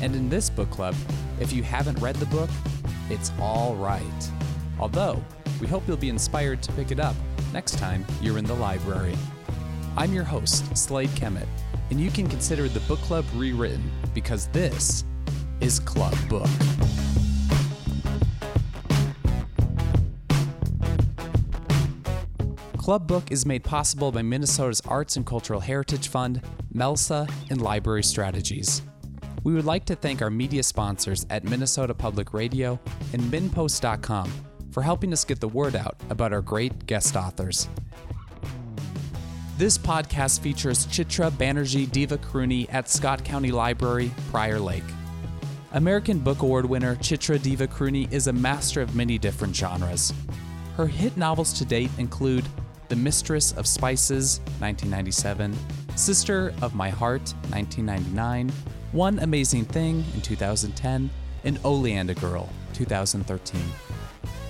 And in this book club, if you haven't read the book, it's all right. Although, we hope you'll be inspired to pick it up next time you're in the library. I'm your host, Slade Kemet, and you can consider the book club rewritten because this is Club Book. Club Book is made possible by Minnesota's Arts and Cultural Heritage Fund, MELSA, and Library Strategies. We would like to thank our media sponsors at Minnesota Public Radio and MinnPost.com for helping us get the word out about our great guest authors. This podcast features Chitra Banerjee Divakaruni at Scott County Library, Prior Lake. American Book Award winner Chitra Divakaruni is a master of many different genres. Her hit novels to date include The Mistress of Spices, 1997, Sister of My Heart, 1999, one Amazing Thing in 2010, and Oleander Girl 2013.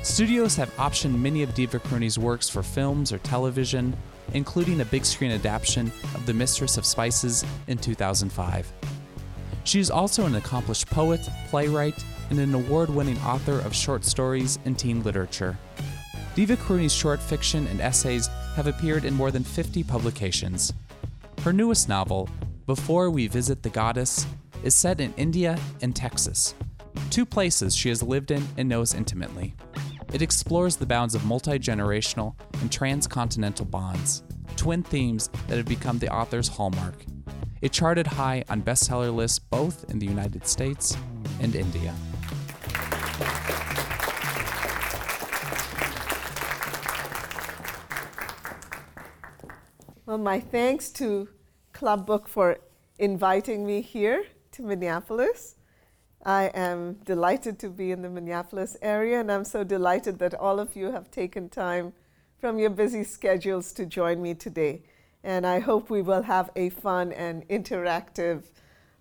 Studios have optioned many of Divakaruni's works for films or television, including a big screen adaptation of The Mistress of Spices in 2005. She is also an accomplished poet, playwright, and an award winning author of short stories and teen literature. Divakaruni's short fiction and essays have appeared in more than 50 publications. Her newest novel, before We Visit the Goddess is set in India and Texas, two places she has lived in and knows intimately. It explores the bounds of multi generational and transcontinental bonds, twin themes that have become the author's hallmark. It charted high on bestseller lists both in the United States and India. Well, my thanks to Club Book for inviting me here to Minneapolis. I am delighted to be in the Minneapolis area, and I'm so delighted that all of you have taken time from your busy schedules to join me today. And I hope we will have a fun and interactive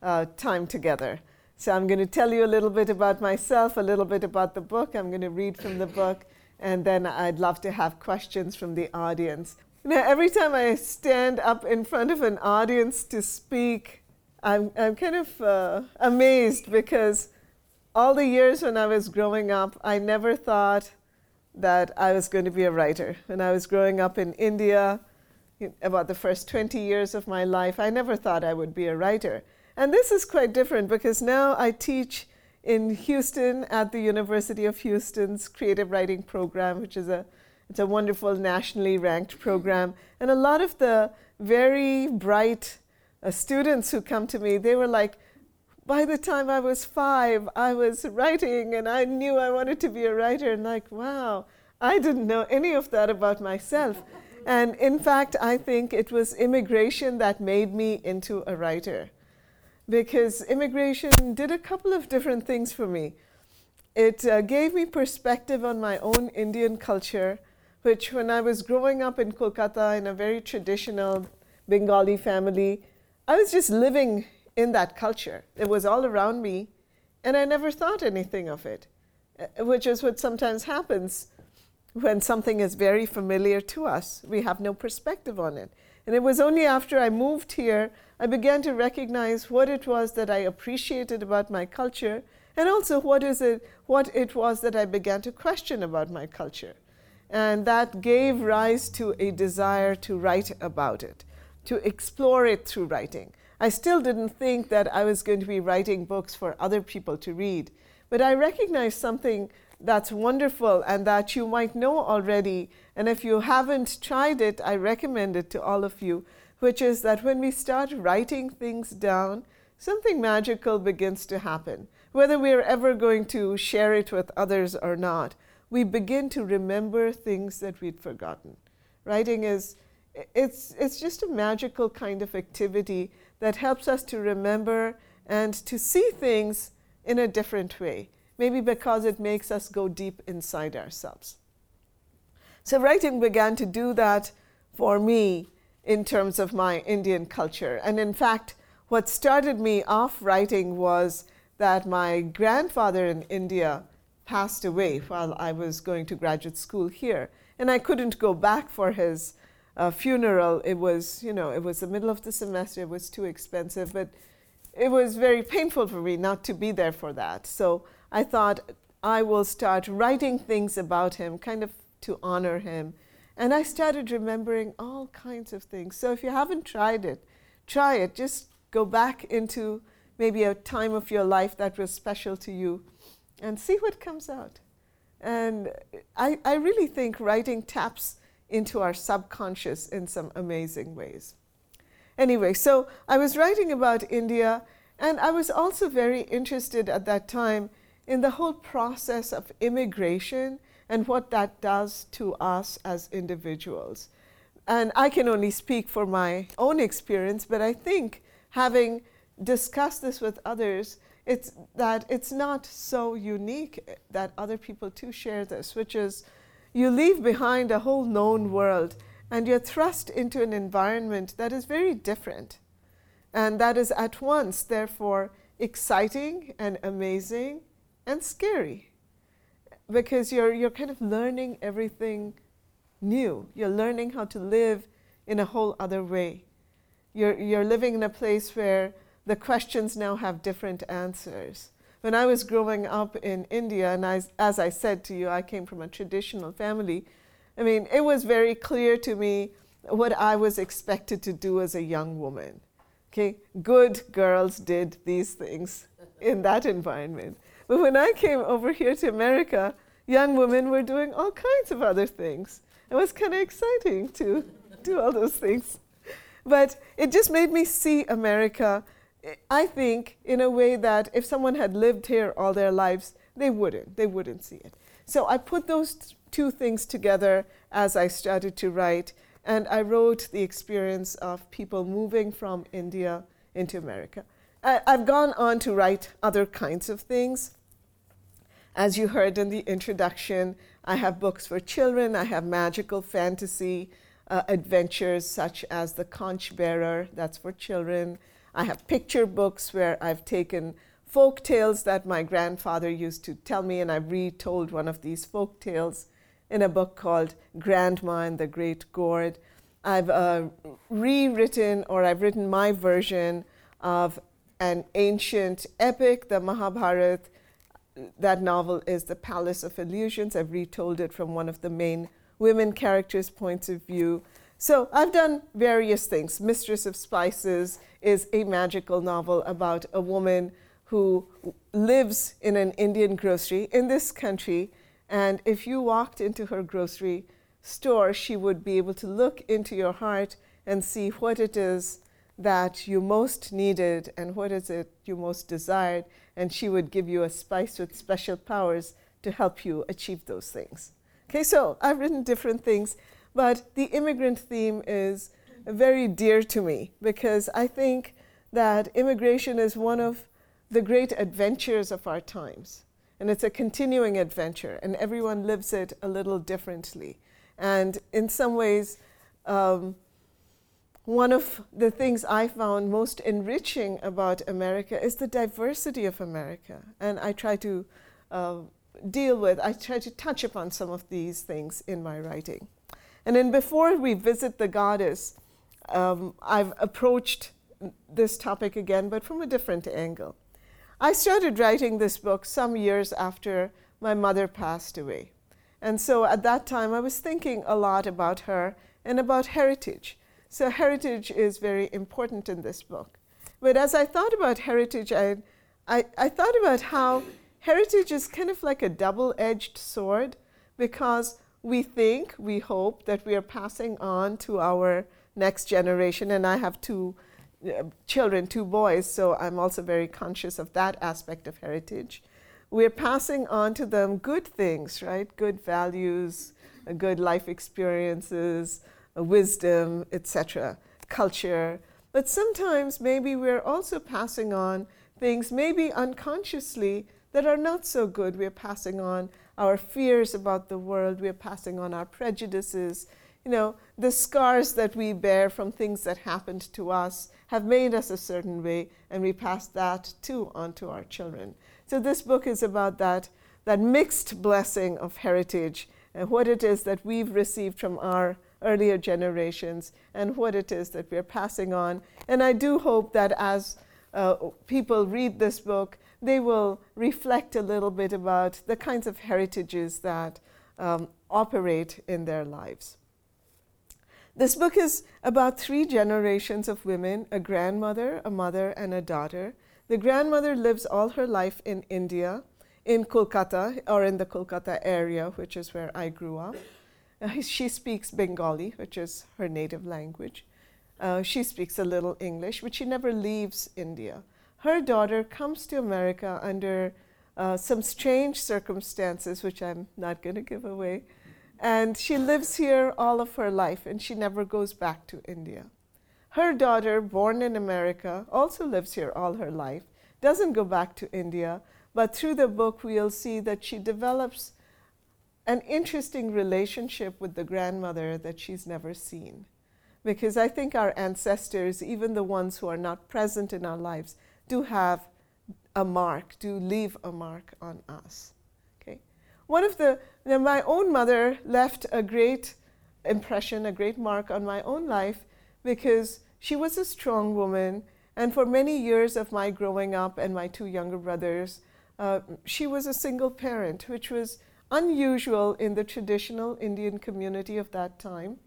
uh, time together. So, I'm going to tell you a little bit about myself, a little bit about the book. I'm going to read from the book, and then I'd love to have questions from the audience. Now, every time I stand up in front of an audience to speak, I'm, I'm kind of uh, amazed because all the years when I was growing up, I never thought that I was going to be a writer. When I was growing up in India, about the first 20 years of my life, I never thought I would be a writer. And this is quite different because now I teach in Houston at the University of Houston's creative writing program, which is a it's a wonderful nationally ranked program. And a lot of the very bright uh, students who come to me, they were like, by the time I was five, I was writing and I knew I wanted to be a writer. And like, wow, I didn't know any of that about myself. And in fact, I think it was immigration that made me into a writer. Because immigration did a couple of different things for me. It uh, gave me perspective on my own Indian culture which when I was growing up in Kolkata in a very traditional Bengali family, I was just living in that culture. It was all around me, and I never thought anything of it, uh, which is what sometimes happens when something is very familiar to us. We have no perspective on it. And it was only after I moved here I began to recognize what it was that I appreciated about my culture and also what is it what it was that I began to question about my culture. And that gave rise to a desire to write about it, to explore it through writing. I still didn't think that I was going to be writing books for other people to read, but I recognized something that's wonderful and that you might know already. And if you haven't tried it, I recommend it to all of you, which is that when we start writing things down, something magical begins to happen. Whether we're ever going to share it with others or not, we begin to remember things that we'd forgotten. Writing is it's it's just a magical kind of activity that helps us to remember and to see things in a different way, maybe because it makes us go deep inside ourselves. So, writing began to do that for me in terms of my Indian culture. And in fact, what started me off writing was that my grandfather in India passed away while I was going to graduate school here. And I couldn't go back for his uh, funeral. It was, you know, it was the middle of the semester, it was too expensive, but it was very painful for me not to be there for that. So I thought I will start writing things about him, kind of to honor him. And I started remembering all kinds of things. So if you haven't tried it, try it. Just go back into maybe a time of your life that was special to you and see what comes out. And I, I really think writing taps into our subconscious in some amazing ways. Anyway, so I was writing about India, and I was also very interested at that time in the whole process of immigration and what that does to us as individuals. And I can only speak for my own experience, but I think having discussed this with others, it's that it's not so unique that other people too share this, which is you leave behind a whole known mm. world and you're thrust into an environment that is very different. And that is at once, therefore, exciting and amazing and scary because you're, you're kind of learning everything new. You're learning how to live in a whole other way. You're, you're living in a place where the questions now have different answers. When I was growing up in India, and I, as I said to you, I came from a traditional family, I mean, it was very clear to me what I was expected to do as a young woman. Okay, good girls did these things in that environment. But when I came over here to America, young women were doing all kinds of other things. It was kind of exciting to do all those things. But it just made me see America, I think, in a way that if someone had lived here all their lives, they wouldn't. They wouldn't see it. So I put those two things together as I started to write, and I wrote the experience of people moving from India into America. I, have gone on to write other kinds of things. As you heard in the introduction, I have books for children, I have magical fantasy uh, adventures such as The Conch Bearer, that's for children. I have picture books where I've taken folk tales that my grandfather used to tell me, and I've retold one of these folk tales in a book called Grandma and the Great Gourd. I've uh, rewritten or I've written my version of an ancient epic, the Mahabharata. That novel is The Palace of Illusions. I've retold it from one of the main women characters' points of view. So I've done various things. Mistress of Spices is a magical novel about a woman who lives in an Indian grocery in this country. And if you walked into her grocery store, she would be able to look into your heart and see what it is that you most needed and what is it you most desired. And she would give you a spice with special powers to help you achieve those things. Okay, so I've written different things, but the immigrant theme is very dear to me because I think that immigration is one of the great adventures of our times. And it's a continuing adventure, and everyone lives it a little differently. And in some ways, um, one of the things I found most enriching about America is the diversity of America. And I try to uh, deal with, I try to touch upon some of these things in my writing. And then before we visit the goddess, um, I've approached this topic again, but from a different angle. I started writing this book some years after my mother passed away. And so at that time, I was thinking a lot about her and about heritage. So, heritage is very important in this book. But as I thought about heritage, I, I, I thought about how heritage is kind of like a double edged sword because we think, we hope that we are passing on to our next generation. And I have two uh, children, two boys, so I'm also very conscious of that aspect of heritage. We're passing on to them good things, right? Good values, uh, good life experiences, uh, wisdom, etc., culture. But sometimes maybe we're also passing on things, maybe unconsciously, that are not so good. We're passing on our fears about the world, we're passing on our prejudices. You know, the scars that we bear from things that happened to us have made us a certain way, and we pass that too on to our children. So, this book is about that, that mixed blessing of heritage and what it is that we've received from our earlier generations and what it is that we're passing on. And I do hope that as uh, people read this book, they will reflect a little bit about the kinds of heritages that um, operate in their lives. This book is about three generations of women a grandmother, a mother, and a daughter. The grandmother lives all her life in India, in Kolkata, or in the Kolkata area, which is where I grew up. Uh, she speaks Bengali, which is her native language. Uh, she speaks a little English, but she never leaves India. Her daughter comes to America under uh, some strange circumstances, which I'm not going to give away. And she lives here all of her life, and she never goes back to India. Her daughter, born in America, also lives here all her life, doesn't go back to India, but through the book, we'll see that she develops an interesting relationship with the grandmother that she's never seen. Because I think our ancestors, even the ones who are not present in our lives, do have a mark, do leave a mark on us. Okay? One of the, know, my own mother left a great impression, a great mark on my own life because she was a strong woman. And for many years of my growing up and my two younger brothers, uh, she was a single parent, which was unusual in the traditional Indian community of that time.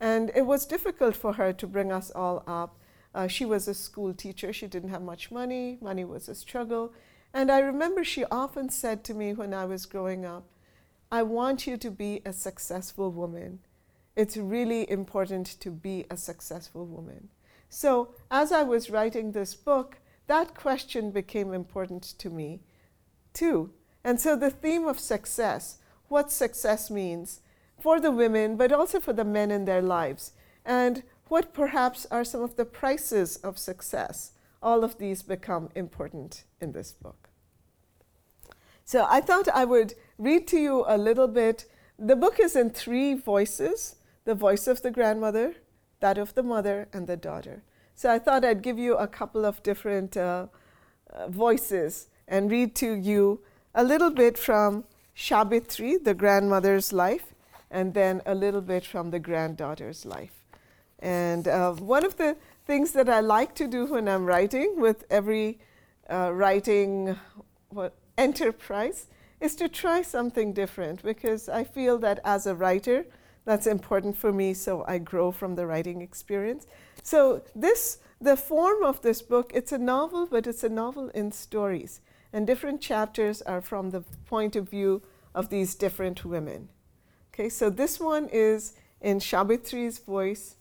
And it was difficult for her to bring us all up. Uh, she was a school teacher. She didn't have much money. Money was a struggle. And I remember she often said to me when I was growing up, I want you to be a successful woman. It's really important to be a successful woman. So, as I was writing this book, that question became important to me too. And so the theme of success, what success means for the women, but also for the men in their lives, and what perhaps are some of the prices of success, all of these become important in this book. So I thought I would read to you a little bit. The book is in three voices the voice of the grandmother, that of the mother, and the daughter. So I thought I'd give you a couple of different uh, uh, voices and read to you a little bit from Sabitri, the grandmother's life, and then a little bit from the granddaughter's life. And uh, one of the things that I like to do when I'm writing with every uh, writing what, enterprise is to try something different because I feel that as a writer, that's important for me so I grow from the writing experience. So this the form of this book, it's a novel, but it's a novel in stories and different chapters are from the point of view of these different women. Okay, so this one is in Sabitri's voice,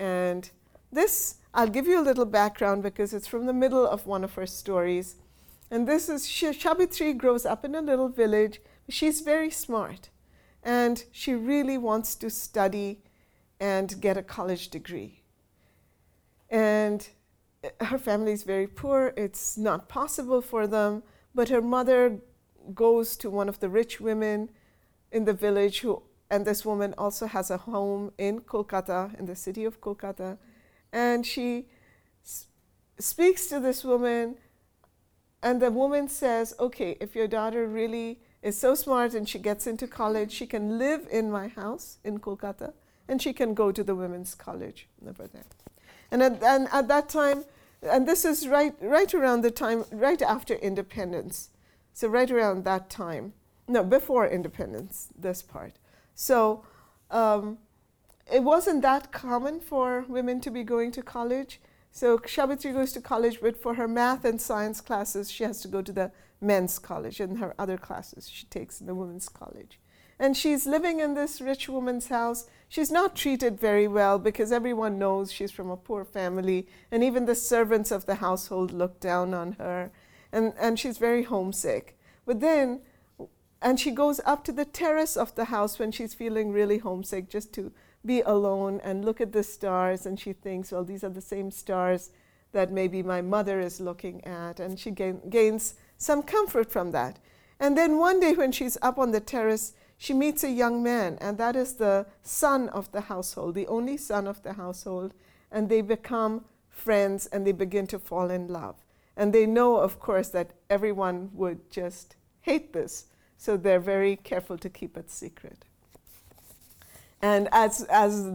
and this I'll give you a little background because it's from the middle of one of her stories. And this is Sabitri grows up in a little village. She's very smart, and she really wants to study and get a college degree. And uh, her family is very poor. It's not possible for them. But her mother goes to one of the rich women in the village who and this woman also has a home in Kolkata, in the city of Kolkata. And she speaks to this woman, and the woman says, Okay, if your daughter really is so smart and she gets into college, she can live in my house in Kolkata and she can go to the women's college over there. And at, and at that time, and this is right, right around the time, right after independence. So, right around that time. No, before independence, this part. So, um, it wasn't that common for women to be going to college. So, Sabitri goes to college, but for her math and science classes, she has to go to the men's college, and her other classes she takes in the women's college. And she's living in this rich woman's house she's not treated very well because everyone knows she's from a poor family, and even the servants of the household look down on her, and, and she's very homesick. But then, and she goes up to the terrace of the house when she's feeling really homesick just to be alone and look at the stars, and she thinks, well, these are the same stars that maybe my mother is looking at, and she gain, gains some comfort from that. And then one day, when she's up on the terrace, she meets a young man, and that is the son of the household, the only son of the household, and they become friends and they begin to fall in love. And they know, of course, that everyone would just hate this, so they're very careful to keep it secret. And as, as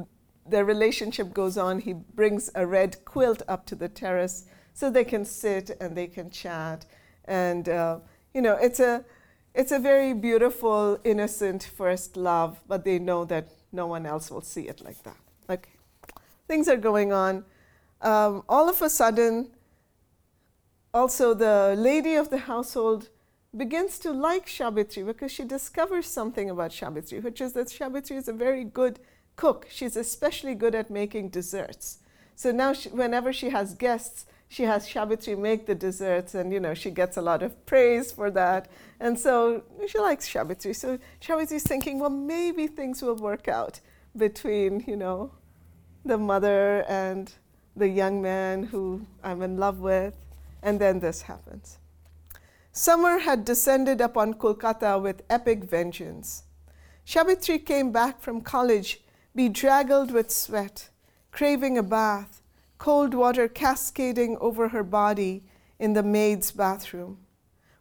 their relationship goes on, he brings a red quilt up to the terrace so they can sit and they can chat. And, uh, you know, it's a, it's a very beautiful, innocent first love, but they know that no one else will see it like that. Okay. Things are going on. Um, all of a sudden, also the lady of the household begins to like Sabitri because she discovers something about Sabitri, which is that Sabitri is a very good cook. She's especially good at making desserts. So now, she, whenever she has guests, she has Sabitri make the desserts, and you know she gets a lot of praise for that. And so she likes Sabitri. So Sabitri's thinking, well, maybe things will work out between you know the mother and the young man who I'm in love with. And then this happens. Summer had descended upon Kolkata with epic vengeance. Sabitri came back from college bedraggled with sweat, craving a bath, cold water cascading over her body in the maid's bathroom.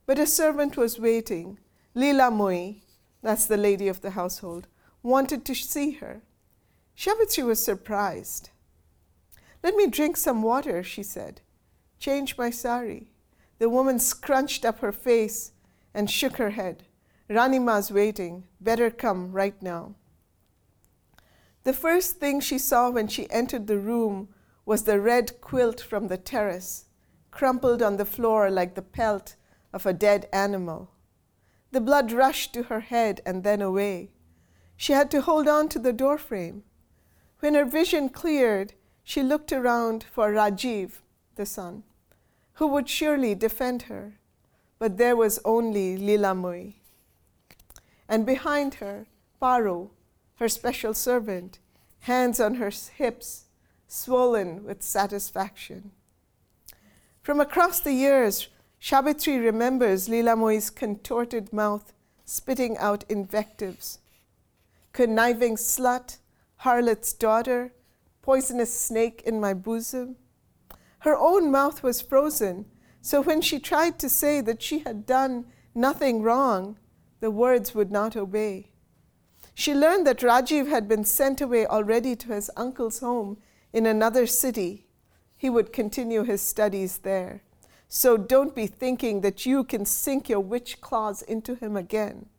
But a servant was waiting. Lila Moi, that's the lady of the household, wanted to see her. Sabitri was surprised. Let me drink some water, she said. Change my sari. The woman scrunched up her face and shook her head. Ranima's waiting. Better come right now. The first thing she saw when she entered the room was the red quilt from the terrace, crumpled on the floor like the pelt of a dead animal. The blood rushed to her head and then away. She had to hold on to the doorframe. When her vision cleared, she looked around for Rajiv, the son, who would surely defend her. But there was only Lilamoi. And behind her, Paro, her special servant, hands on her hips, swollen with satisfaction. From across the years, Sabitri remembers Lilamoi's contorted mouth spitting out invectives. Conniving slut, harlot's daughter, poisonous snake in my bosom. Her own mouth was frozen, so when she tried to say that she had done nothing wrong, the words would not obey. She learned that Rajiv had been sent away already to his uncle's home in another city. He would continue his studies there. So don't be thinking that you can sink your witch claws into him again.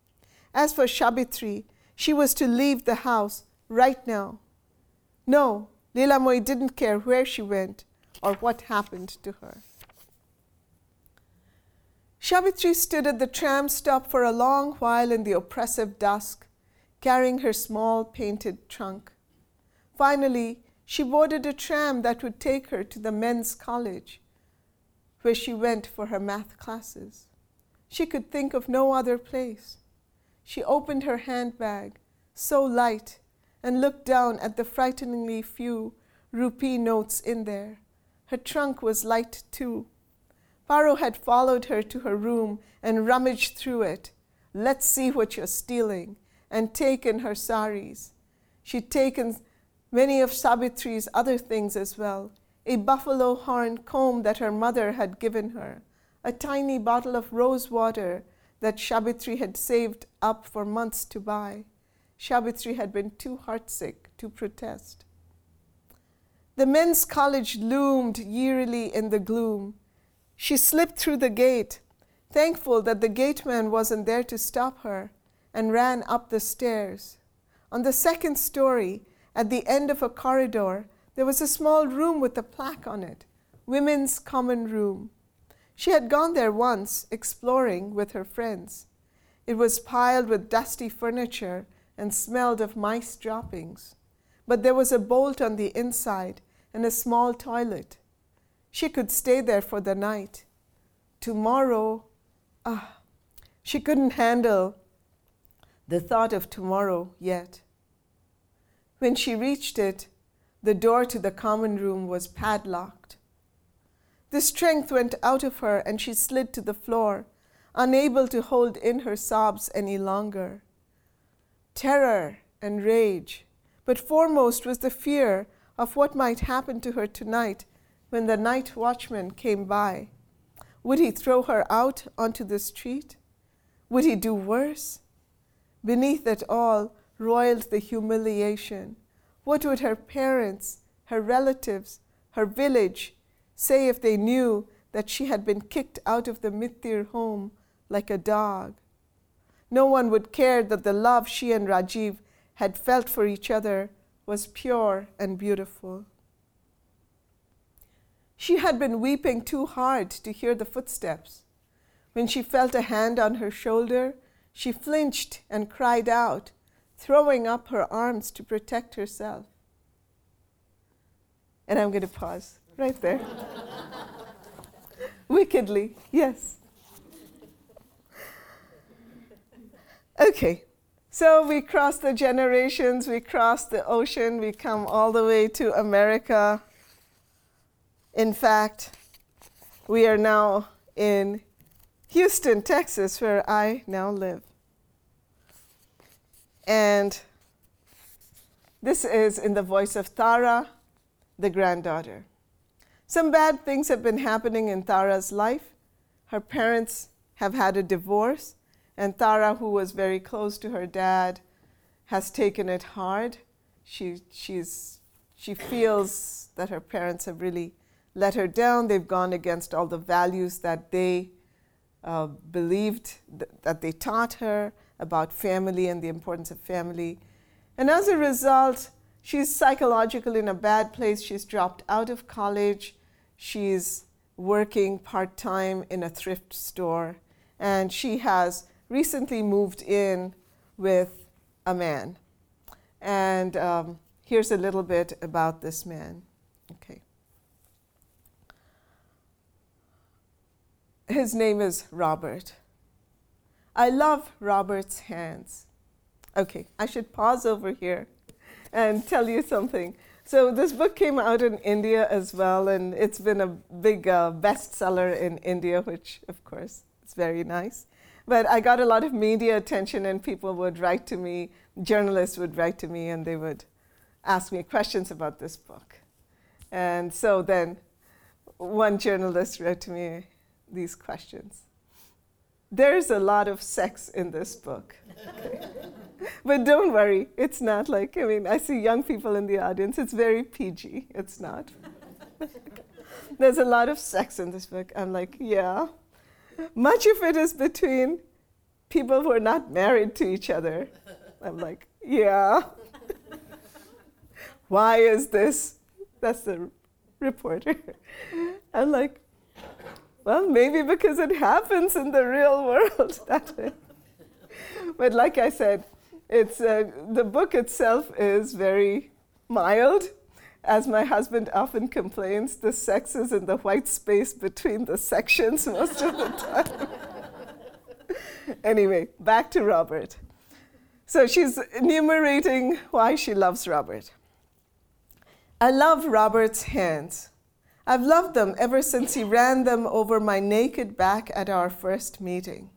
As for Sabitri, she was to leave the house right now. No, Lilamoi didn't care where she went or what happened to her. Sabitri stood at the tram stop for a long while in the oppressive dusk, carrying her small painted trunk. Finally, she boarded a tram that would take her to the men's college, where she went for her math classes. She could think of no other place. She opened her handbag, so light, and looked down at the frighteningly few rupee notes in there. Her trunk was light too. Paro had followed her to her room and rummaged through it. Let's see what you're stealing and taken her saris. She'd taken many of Sabitri's other things as well a buffalo horn comb that her mother had given her, a tiny bottle of rose water that Sabitri had saved up for months to buy. Sabitri had been too heartsick to protest. The men's college loomed eerily in the gloom. She slipped through the gate, thankful that the gateman wasn't there to stop her and ran up the stairs. On the second story, at the end of a corridor, there was a small room with a plaque on it Women's Common Room. She had gone there once, exploring with her friends. It was piled with dusty furniture and smelled of mice droppings. But there was a bolt on the inside and a small toilet. She could stay there for the night. Tomorrow, ah, she couldn't handle the thought of tomorrow yet. When she reached it, the door to the common room was padlocked. The strength went out of her and she slid to the floor, unable to hold in her sobs any longer. Terror and rage, but foremost was the fear of what might happen to her tonight when the night watchman came by. Would he throw her out onto the street? Would he do worse? Beneath it all roiled the humiliation. What would her parents, her relatives, her village say if they knew that she had been kicked out of the Mithir home like a dog? No one would care that the love she and Rajiv had felt for each other was pure and beautiful. She had been weeping too hard to hear the footsteps. When she felt a hand on her shoulder, she flinched and cried out, throwing up her arms to protect herself. And I'm going to pause right there. Wickedly, yes. Okay, so we cross the generations, we cross the ocean, we come all the way to America. In fact, we are now in Houston, Texas, where I now live. And this is in the voice of Tara, the granddaughter. Some bad things have been happening in Tara's life. Her parents have had a divorce, and Tara, who was very close to her dad, has taken it hard. She, she's, she feels that her parents have really let her down. They've gone against all the values that they uh, believed, th- that they taught her about family and the importance of family. And as a result, she's psychologically in a bad place. She's dropped out of college. She's working part time in a thrift store. And she has recently moved in with a man. And um, here's a little bit about this man. Okay. His name is Robert. I love Robert's hands. Okay, I should pause over here and tell you something. So, this book came out in India as well, and it's been a big uh, bestseller in India, which, of course, is very nice. But I got a lot of media attention, and people would write to me, journalists would write to me, and they would ask me questions about this book. And so then one journalist wrote to me these questions. There's a lot of sex in this book. But don't worry, it's not like, I mean, I see young people in the audience, it's very PG. It's not. There's a lot of sex in this book. I'm like, yeah. Much of it is between people who are not married to each other. I'm like, yeah. Why is this? That's the reporter. I'm like, well, maybe because it happens in the real world that way. But like I said, it's uh, the book itself is very mild. As my husband often complains, the sex is in the white space between the sections most of the time. anyway, back to Robert. So she's enumerating why she loves Robert. I love Robert's hands. I've loved them ever since he ran them over my naked back at our first meeting.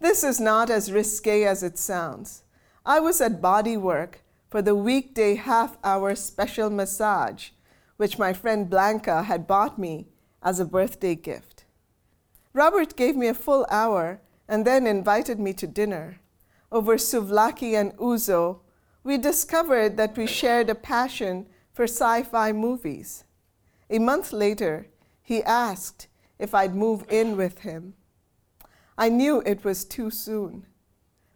This is not as risque as it sounds. I was at Body Work for the weekday half hour special massage, which my friend Blanca had bought me as a birthday gift. Robert gave me a full hour and then invited me to dinner. Over souvlaki and ouzo, we discovered that we shared a passion for sci fi movies. A month later, he asked if I'd move in with him. I knew it was too soon.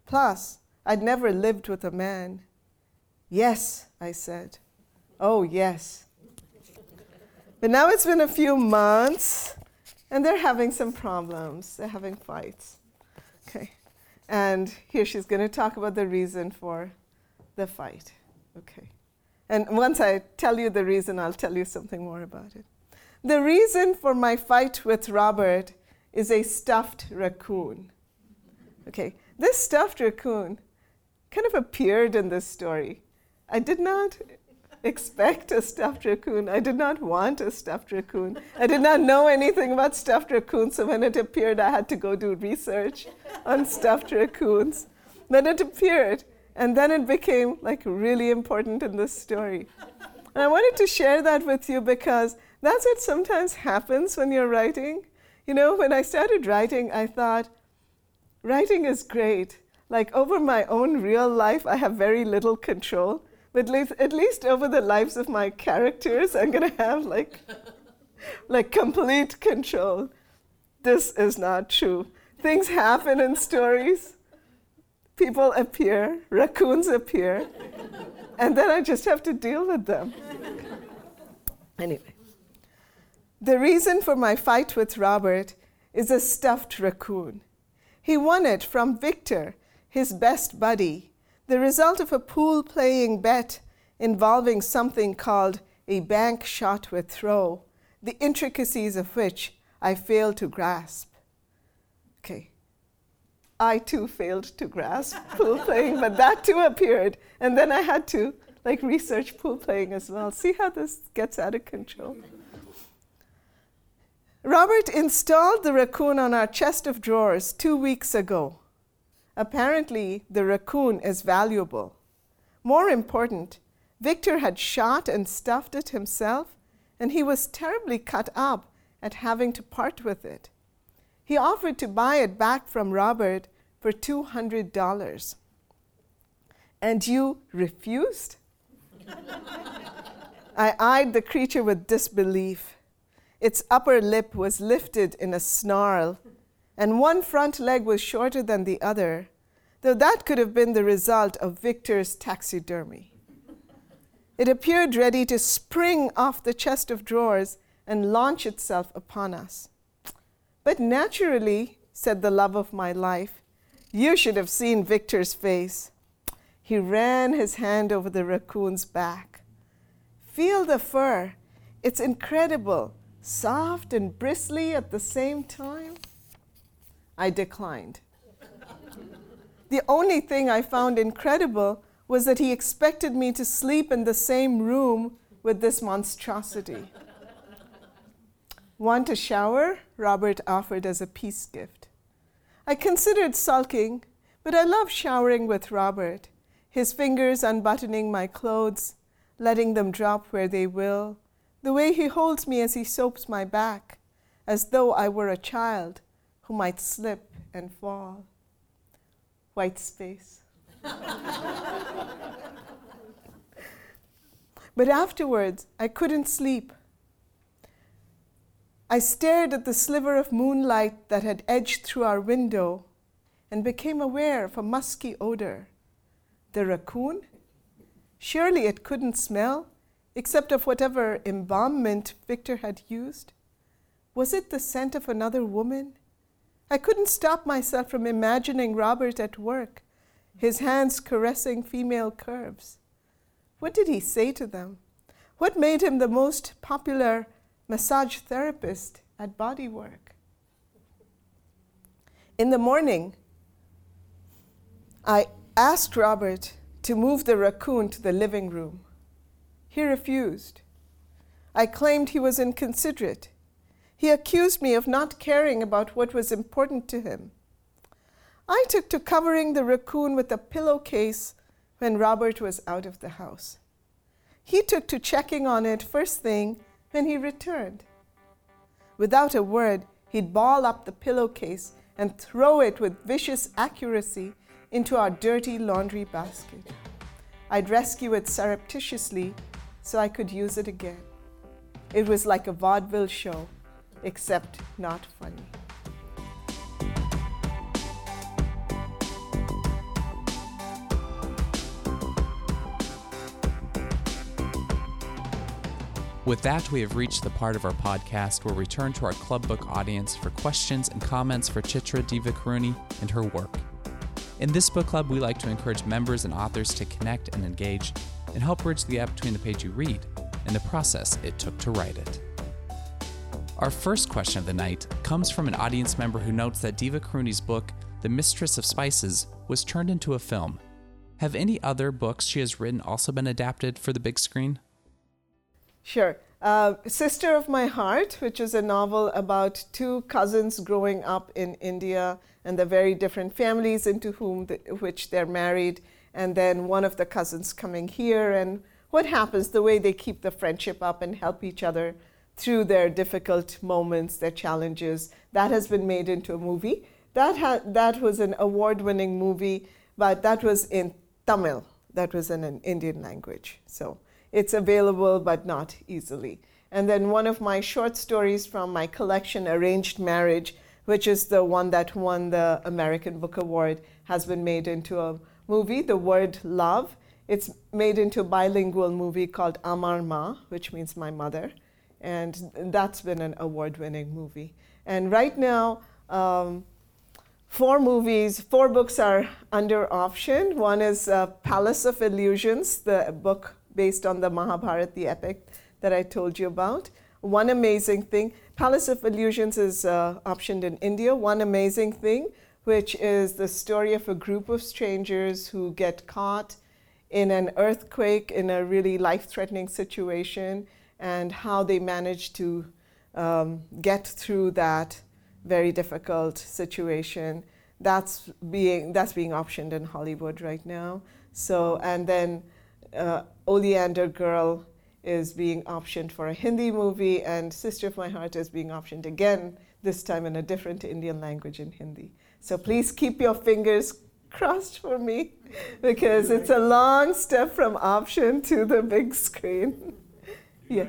Plus, I'd never lived with a man. Yes, I said. Oh, yes. But now it's been a few months, and they're having some problems. They're having fights. Okay. And here she's going to talk about the reason for the fight. Okay. And once I tell you the reason, I'll tell you something more about it. The reason for my fight with Robert is a stuffed raccoon. Okay, this stuffed raccoon kind of appeared in this story. I did not expect a stuffed raccoon. I did not want a stuffed raccoon. I did not know anything about stuffed raccoons, so when it appeared, I had to go do research on stuffed raccoons. Then it appeared, and then it became like really important in this story. And I wanted to share that with you because that's what sometimes happens when you're writing. You know, when I started writing, I thought, writing is great. Like over my own real life, I have very little control. But at least over the lives of my characters, I'm going to have like, like complete control. This is not true. Things happen in stories. People appear, raccoons appear, and then I just have to deal with them. Anyway, the reason for my fight with Robert is a stuffed raccoon. He won it from Victor, his best buddy, the result of a pool playing bet involving something called a bank shot with throw, the intricacies of which I failed to grasp. Okay. I too failed to grasp pool playing, but that too appeared. And then I had to like research pool playing as well. See how this gets out of control. Robert installed the raccoon on our chest of drawers two weeks ago. Apparently, the raccoon is valuable. More important, Victor had shot and stuffed it himself, and he was terribly cut up at having to part with it. He offered to buy it back from Robert for $200. And you refused? I eyed the creature with disbelief. Its upper lip was lifted in a snarl and one front leg was shorter than the other, though that could have been the result of Victor's taxidermy. It appeared ready to spring off the chest of drawers and launch itself upon us. But naturally, said the love of my life, you should have seen Victor's face. He ran his hand over the raccoon's back. Feel the fur. It's incredible, soft and bristly at the same time. I declined. the only thing I found incredible was that he expected me to sleep in the same room with this monstrosity. Want a shower? Robert offered as a peace gift. I considered sulking, but I love showering with Robert, his fingers unbuttoning my clothes, letting them drop where they will, the way he holds me as he soaps my back, as though I were a child who might slip and fall. White space. but afterwards, I couldn't sleep. I stared at the sliver of moonlight that had edged through our window and became aware of a musky odor. The raccoon? Surely it couldn't smell, except of whatever embalmment Victor had used. Was it the scent of another woman? I couldn't stop myself from imagining Robert at work, his hands caressing female curves. What did he say to them? What made him the most popular massage therapist at Bodywork? In the morning, I asked Robert to move the raccoon to the living room. He refused. I claimed he was inconsiderate he accused me of not caring about what was important to him. I took to covering the raccoon with a pillowcase when Robert was out of the house. He took to checking on it first thing when he returned. Without a word, he'd ball up the pillowcase and throw it with vicious accuracy into our dirty laundry basket. I'd rescue it surreptitiously so I could use it again. It was like a vaudeville show except not funny. With that, we have reached the part of our podcast where we turn to our club book audience for questions and comments for Chitra Divakaruni and her work. In this book club, we like to encourage members and authors to connect and engage and help bridge the gap between the page you read and the process it took to write it. Our first question of the night comes from an audience member who notes that Divakaruni's book, The Mistress of Spices, was turned into a film. Have any other books she has written also been adapted for the big screen? Sure. Uh, Sister of My Heart, which is a novel about two cousins growing up in India and the very different families into whom the, which they're married, and then one of the cousins coming here, and what happens, the way they keep the friendship up and help each other through their difficult moments, their challenges. That has been made into a movie. That, ha- that was an award winning movie, but that was in Tamil. That was in an Indian language. So it's available, but not easily. And then one of my short stories from my collection, Arranged Marriage, which is the one that won the American Book Award, has been made into a movie, The Word Love. It's made into a bilingual movie called Amar Ma, which means my mother. And that's been an award winning movie. And right now, um, four movies, four books are under option. One is uh, Palace of Illusions, the book based on the Mahabharata, the epic that I told you about. One amazing thing Palace of Illusions is uh, optioned in India. One amazing thing, which is the story of a group of strangers who get caught in an earthquake in a really life threatening situation and how they manage to um, get through that very difficult situation. That's being, that's being optioned in Hollywood right now. So, and then uh, Oleander Girl is being optioned for a Hindi movie, and Sister of My Heart is being optioned again, this time in a different Indian language in Hindi. So please keep your fingers crossed for me because it's a long step from option to the big screen. yeah.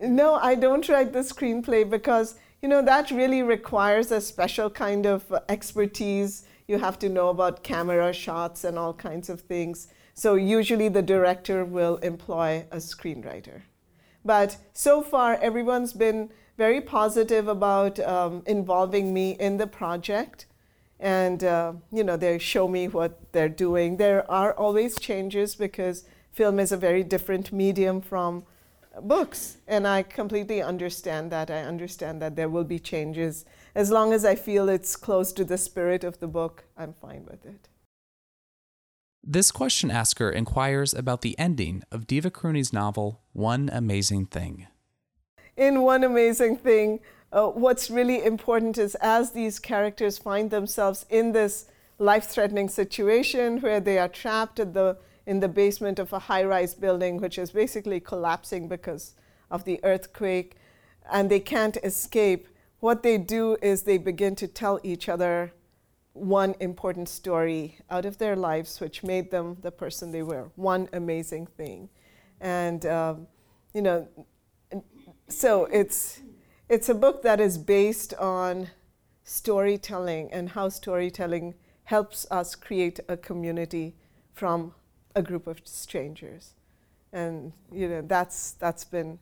No, I don't write the screenplay because you know that really requires a special kind of expertise. You have to know about camera shots and all kinds of things. So usually the director will employ a screenwriter. But so far, everyone's been very positive about um, involving me in the project. And, uh, you know, they show me what they're doing. There are always changes because film is a very different medium from books. And I completely understand that. I understand that there will be changes. As long as I feel it's close to the spirit of the book, I'm fine with it. This question asker inquires about the ending of Divakaruni's novel, One Amazing Thing. In One Amazing Thing, uh, what's really important is as these characters find themselves in this life threatening situation where they are trapped at the, in the basement of a high rise building, which is basically collapsing because of the earthquake, and they can't escape, what they do is they begin to tell each other one important story out of their lives which made them the person they were, one amazing thing. And, um, you know, so it's, it's a book that is based on storytelling and how storytelling helps us create a community from a group of strangers. And, you know, that's, that's been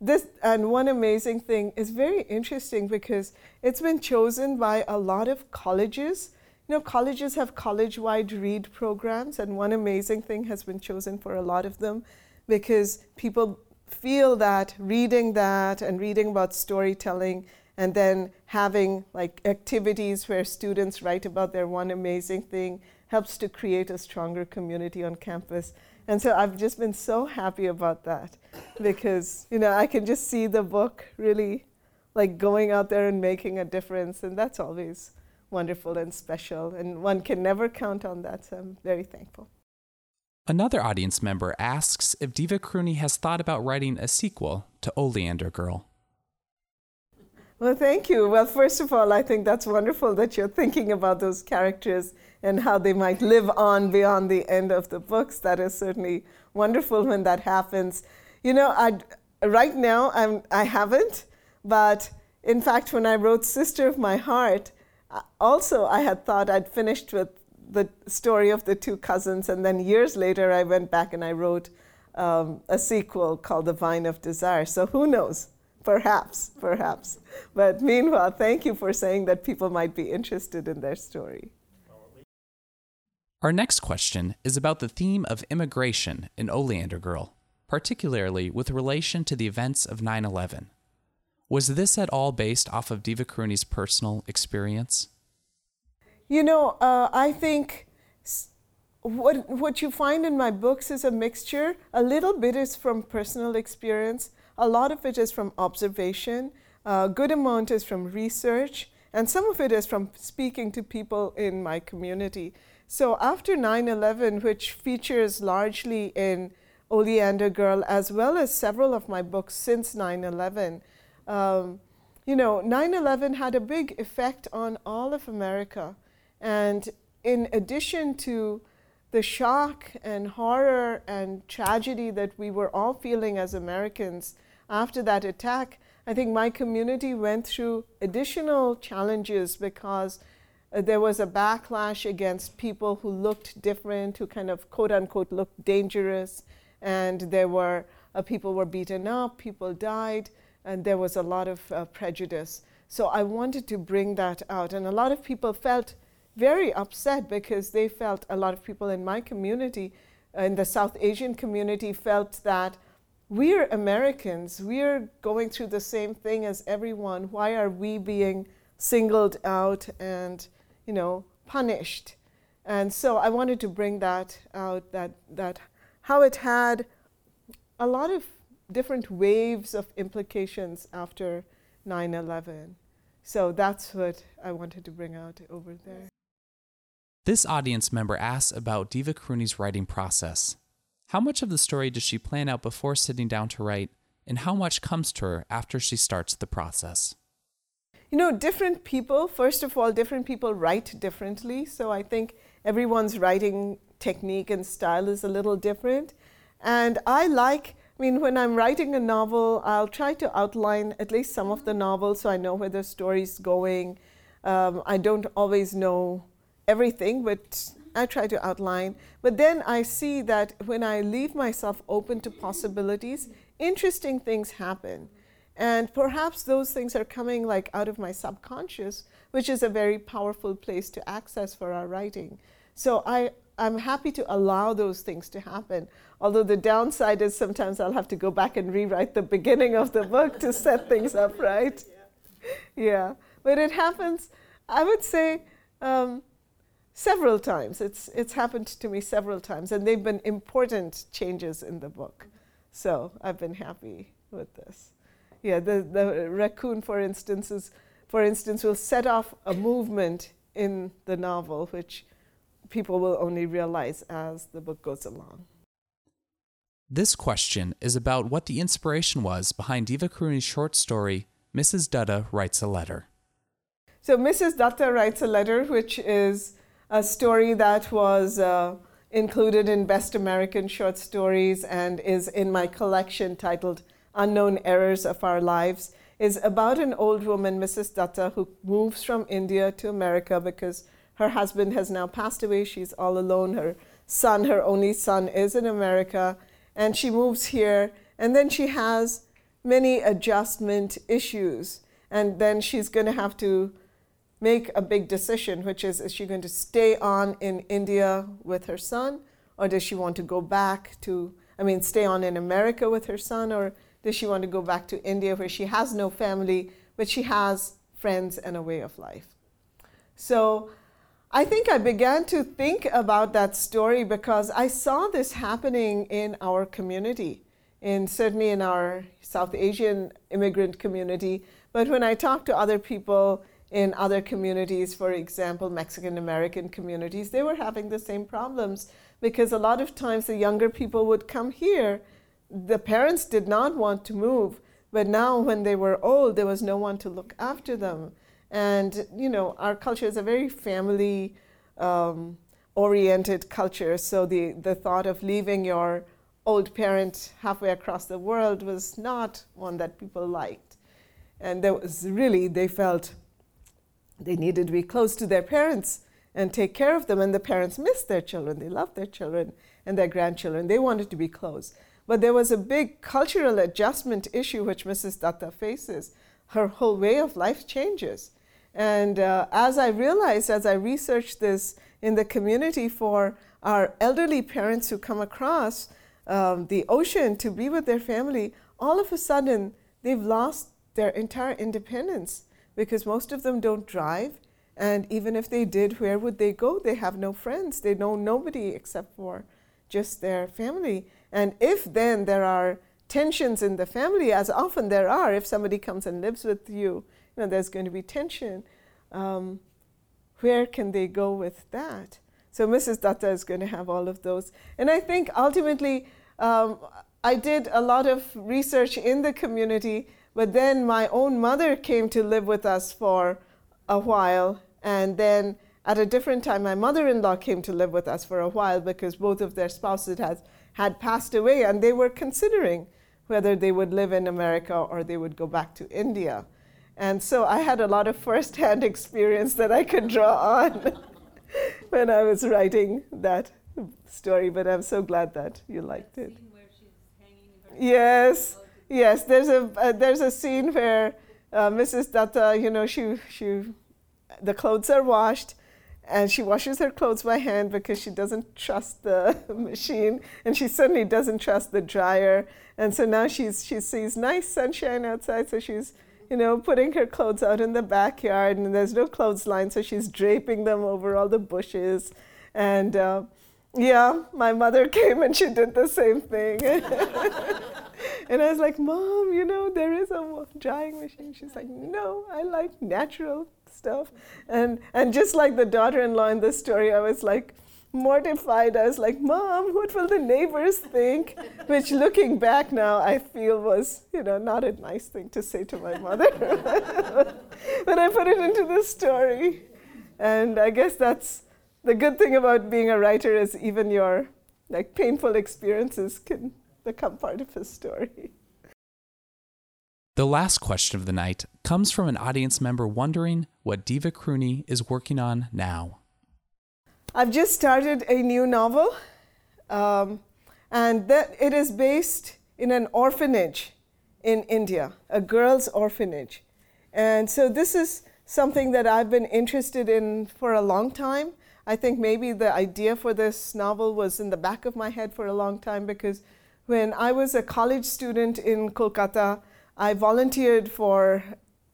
this and one amazing thing is very interesting because it's been chosen by a lot of colleges you know colleges have college-wide read programs and one amazing thing has been chosen for a lot of them because people feel that reading that and reading about storytelling and then having like activities where students write about their one amazing thing helps to create a stronger community on campus and so I've just been so happy about that because, you know, I can just see the book really like going out there and making a difference. And that's always wonderful and special. And one can never count on that. So I'm very thankful. Another audience member asks if Divakaruni has thought about writing a sequel to Oleander Girl. Well, thank you. Well, first of all, I think that's wonderful that you're thinking about those characters and how they might live on beyond the end of the books. That is certainly wonderful when that happens. You know, I right now I'm I haven't, but in fact, when I wrote Sister of My Heart, also I had thought I'd finished with the story of the two cousins, and then years later I went back and I wrote um, a sequel called The Vine of Desire. So who knows? Perhaps, perhaps. But meanwhile, thank you for saying that people might be interested in their story. Our next question is about the theme of immigration in Oleander Girl, particularly with relation to the events of 9 11. Was this at all based off of Divakaruni's personal experience? You know, uh, I think what, what you find in my books is a mixture. A little bit is from personal experience, a lot of it is from observation, a good amount is from research, and some of it is from speaking to people in my community. So after 9 11, which features largely in Oleander Girl, as well as several of my books since 9 11, um, you know, 9 11 had a big effect on all of America. And in addition to the shock and horror and tragedy that we were all feeling as Americans after that attack, I think my community went through additional challenges because uh, there was a backlash against people who looked different, who kind of quote unquote looked dangerous, and there were uh, people were beaten up, people died, and there was a lot of uh, prejudice. So I wanted to bring that out, and a lot of people felt very upset because they felt a lot of people in my community, uh, in the South Asian community, felt that we're Americans, we're going through the same thing as everyone. Why are we being singled out and, you know, punished? And so I wanted to bring that out that, that how it had a lot of different waves of implications after 9 11. So that's what I wanted to bring out over there. This audience member asks about Divakaruni's writing process. How much of the story does she plan out before sitting down to write, and how much comes to her after she starts the process? You know, different people, first of all, different people write differently. So I think everyone's writing technique and style is a little different. And I like, I mean, when I'm writing a novel, I'll try to outline at least some of the novel so I know where the story's going. Um, I don't always know everything, but I try to outline. But then I see that when I leave myself open to possibilities, interesting things happen. And perhaps those things are coming like out of my subconscious, which is a very powerful place to access for our writing. So I, I'm happy to allow those things to happen. Although the downside is sometimes I'll have to go back and rewrite the beginning of the book to set things up right. Yeah. yeah. But it happens, I would say, um, several times. It's, it's happened to me several times, and they've been important changes in the book. So I've been happy with this. Yeah, the, the raccoon, for instance, is, for instance, will set off a movement in the novel, which people will only realize as the book goes along. This question is about what the inspiration was behind Divakaruni's short story, Mrs. Dutta Writes a Letter. So, Mrs. Dutta Writes a Letter, which is a story that was uh, included in Best American Short Stories and is in my collection titled Unknown Errors of Our Lives, is about an old woman, Mrs. Dutta, who moves from India to America because her husband has now passed away. She's all alone. Her son, her only son, is in America, and she moves here. And then she has many adjustment issues. And then she's going to have to make a big decision, which is is she going to stay on in India with her son, or does she want to go back to, I mean, stay on in America with her son, or does she want to go back to India where she has no family, but she has friends and a way of life? So I think I began to think about that story because I saw this happening in our community, in certainly in our South Asian immigrant community. But when I talk to other people, in other communities, for example, Mexican American communities, they were having the same problems because a lot of times the younger people would come here. The parents did not want to move, but now when they were old, there was no one to look after them. And, you know, our culture is a very family um, oriented culture, so the, the thought of leaving your old parent halfway across the world was not one that people liked. And there was really, they felt they needed to be close to their parents and take care of them. And the parents missed their children. They loved their children and their grandchildren. They wanted to be close. But there was a big cultural adjustment issue which Mrs. Dutta faces. Her whole way of life changes. And uh, as I realized, as I researched this in the community for our elderly parents who come across um, the ocean to be with their family, all of a sudden they've lost their entire independence because most of them don't drive And even if they did, where would they go? They have no friends. They know nobody except for just their family. And if then there are tensions in the family, as often there are, if somebody comes and lives with you, you know, there's going to be tension. Um, where can they go with that? So Mrs. Dutta is going to have all of those. And I think ultimately, um, I did a lot of research in the community, but then my own mother came to live with us for a while. And then at a different time, my mother in law came to live with us for a while because both of their spouses had, had passed away and they were considering whether they would live in America or they would go back to India. And so I had a lot of first-hand experience that I could draw on when I was writing that story. But I'm so glad that you liked it. Yes, yes. There's a uh, there's a scene where uh, Mrs. Dutta, you know, she she, the clothes are washed, and she washes her clothes by hand because she doesn't trust the machine, and she certainly doesn't trust the dryer. And so now she's she sees nice sunshine outside, so she's you know, putting her clothes out in the backyard, and there's no clothesline, so she's draping them over all the bushes. And uh, yeah, my mother came and she did the same thing. and I was like, Mom, you know, there is a drying machine. She's like, No, I like natural stuff. And, and just like the daughter in law in the story, I was like, mortified. I was like, Mom, what will the neighbors think? Which, looking back now, I feel was, you know, not a nice thing to say to my mother. but I put it into the story. And I guess that's the good thing about being a writer is even your like painful experiences can become part of a story. The last question of the night comes from an audience member wondering what Divakaruni is working on now. I've just started a new novel, um, and that it is based in an orphanage in India, a girls' orphanage. And so this is something that I've been interested in for a long time. I think maybe the idea for this novel was in the back of my head for a long time because when I was a college student in Kolkata, I volunteered for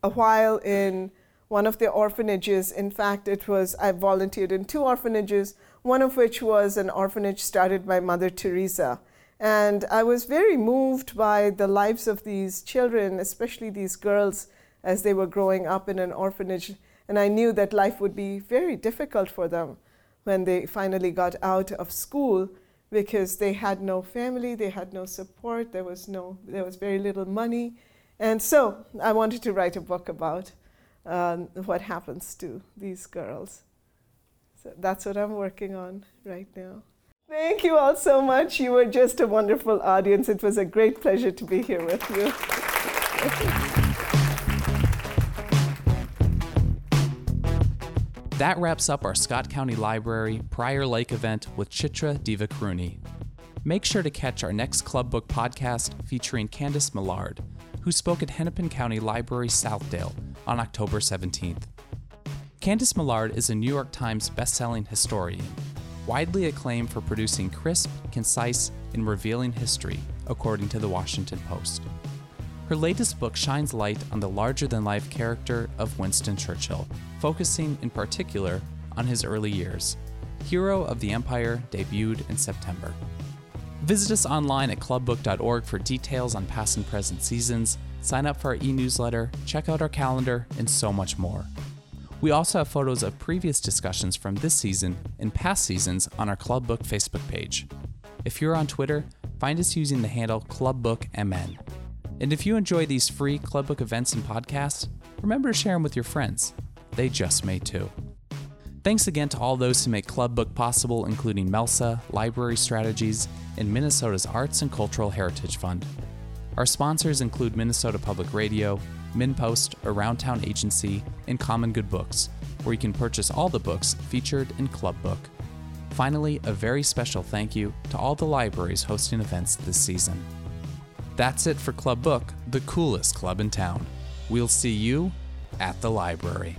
a while in one of the orphanages. In fact, it was, I volunteered in two orphanages, one of which was an orphanage started by Mother Teresa. And I was very moved by the lives of these children, especially these girls, as they were growing up in an orphanage. And I knew that life would be very difficult for them when they finally got out of school because they had no family, they had no support, there was, no, there was very little money. And so I wanted to write a book about um, what happens to these girls. So that's what I'm working on right now. Thank you all so much. You were just a wonderful audience. It was a great pleasure to be here with you. That wraps up our Scott County Library Prior Lake event with Chitra Divakaruni. Make sure to catch our next Club Book podcast featuring Candice Millard, who spoke at Hennepin County Library Southdale on October 17th. Candice Millard is a New York Times bestselling historian, widely acclaimed for producing crisp, concise, and revealing history, according to the Washington Post. Her latest book shines light on the larger than life character of Winston Churchill, focusing in particular on his early years. Hero of the Empire debuted in September. Visit us online at clubbook.org for details on past and present seasons, sign up for our e newsletter, check out our calendar, and so much more. We also have photos of previous discussions from this season and past seasons on our Club Book Facebook page. If you're on Twitter, find us using the handle ClubBookMN. And if you enjoy these free Club Book events and podcasts, remember to share them with your friends. They just may too. Thanks again to all those who make Club Book possible, including MELSA, Library Strategies, and Minnesota's Arts and Cultural Heritage Fund. Our sponsors include Minnesota Public Radio, MinnPost, Around Town Agency, and Common Good Books, where you can purchase all the books featured in Club Book. Finally, a very special thank you to all the libraries hosting events this season. That's it for Club Book, the coolest club in town. We'll see you at the library.